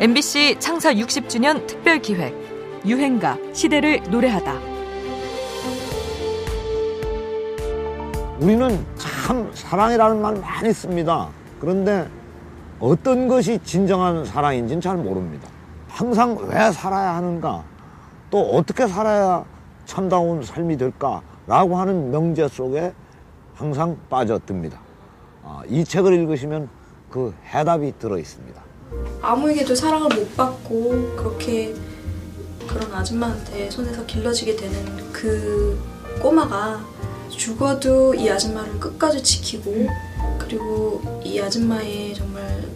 MBC 창사 60주년 특별 기획 유행가 시대를 노래하다. 우리는 참 사랑이라는 말 많이 씁니다. 그런데 어떤 것이 진정한 사랑인지는 잘 모릅니다. 항상 왜 살아야 하는가? 또 어떻게 살아야 참다운 삶이 될까라고 하는 명제 속에 항상 빠져듭니다. 아, 이 책을 읽으시면 그 해답이 들어 있습니다. 아무에게도 사랑을 못 받고 그렇게 그런 아줌마한테 손에서 길러지게 되는 그 꼬마가 죽어도 이 아줌마를 끝까지 지키고 그리고 이 아줌마의 정말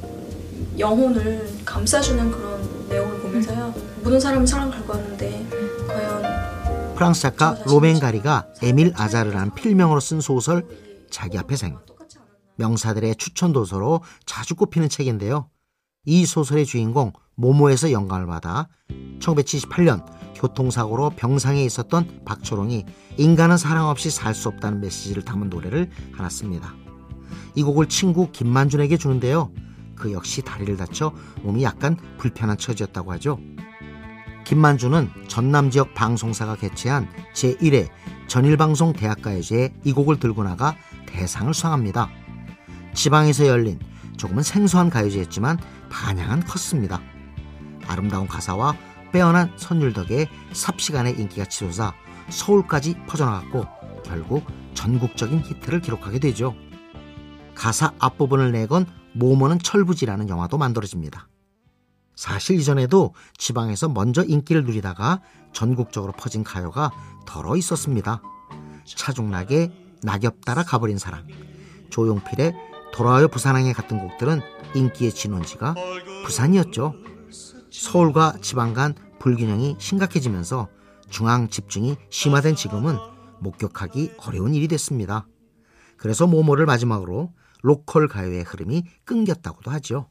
영혼을 감싸주는 그런 내용을 보면서요. 모든 사람이 사랑을 갈구하는데 과연 프랑스 작가 로멘 가리가 에밀 아자르라는 필명으로 쓴 소설 자기 앞에 생. 명사들의 추천 도서로 자주 꼽히는 책인데요. 이 소설의 주인공 모모에서 영감을 받아 1978년 교통사고로 병상에 있었던 박초롱이 인간은 사랑 없이 살 수 없다는 메시지를 담은 노래를 하나 씁니다. 이 곡을 친구 김만준에게 주는데요. 그 역시 다리를 다쳐 몸이 약간 불편한 처지였다고 하죠. 김만준은 전남 지역 방송사가 개최한 제1회 전일방송 대학가요제에 이 곡을 들고 나가 대상을 수상합니다. 지방에서 열린 조금은 생소한 가요제였지만 반향은 컸습니다. 아름다운 가사와 빼어난 선율 덕에 삽시간의 인기가 치솟아 서울까지 퍼져나갔고 결국 전국적인 히트를 기록하게 되죠. 가사 앞부분을 내건 모모는 철부지라는 영화도 만들어집니다. 사실 이전에도 지방에서 먼저 인기를 누리다가 전국적으로 퍼진 가요가 덜어 있었습니다. 차중락의 낙엽 따라 가버린 사랑, 조용필의 돌아와요 부산항에 같은 곡들은 인기의 진원지가 부산이었죠. 서울과 지방 간 불균형이 심각해지면서 중앙 집중이 심화된 지금은 목격하기 어려운 일이 됐습니다. 그래서 모모를 마지막으로 로컬 가요의 흐름이 끊겼다고도 하죠.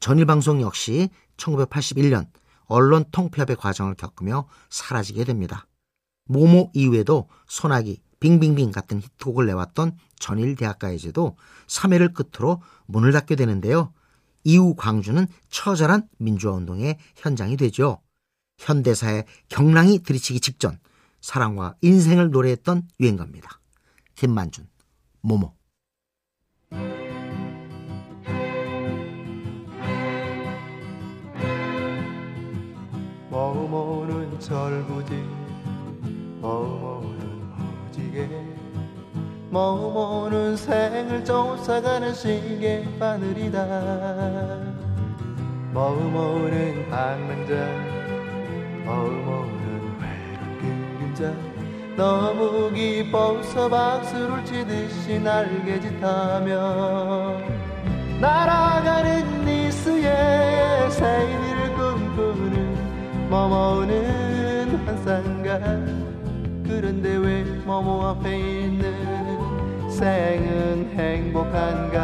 전일 방송 역시 1981년 언론 통폐합의 과정을 겪으며 사라지게 됩니다. 모모 이후에도 소나기, 빙빙빙 같은 히트곡을 내왔던 전일대학가요제도 3회를 끝으로 문을 닫게 되는데요. 이후 광주는 처절한 민주화운동의 현장이 되죠. 현대사의 경랑이 들이치기 직전 사랑과 인생을 노래했던 유행가입니다. 김만준, 모모. 모모는 모모는 무지개 모모는 생을 쫓아가는 시계 바늘이다. 모모는 방랑자 모모는 외로운 그림자. 너무 기뻐서 박수를 치듯이 날개짓하며 날아 그런데 왜 모모 앞에 있는 생은 행복한가?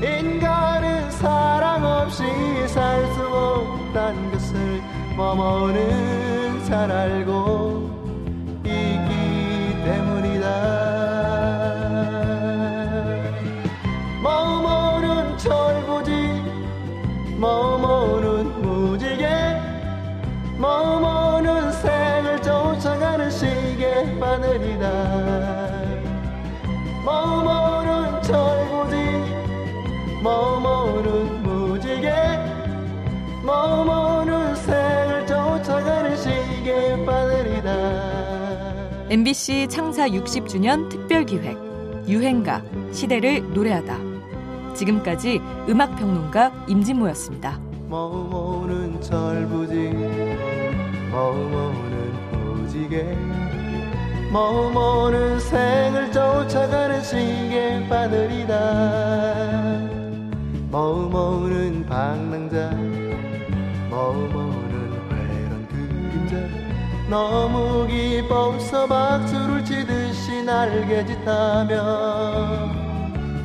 인간은 사랑 없이 살 수 없다는 것을 모모는 잘 알고 바늘이다 모모는 철부지 모모는 무지개 모모는 생을 쫓아가는 시계 바늘이다 MBC 창사 60주년 특별 기획 유행가 시대를 노래하다. 지금까지 음악 평론가 임진모였습니다. 모모는 철부지 모모는 무지개 모모는 생을 쫓아가는 시계 바늘이다. 모모는 방랑자 모모는 외로운 그림자. 너무 기뻐서 박수를 치듯이 날개짓하며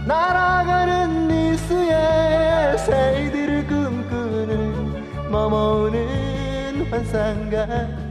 날아가는 니스의 새들을 꿈꾸는 머무는 환상가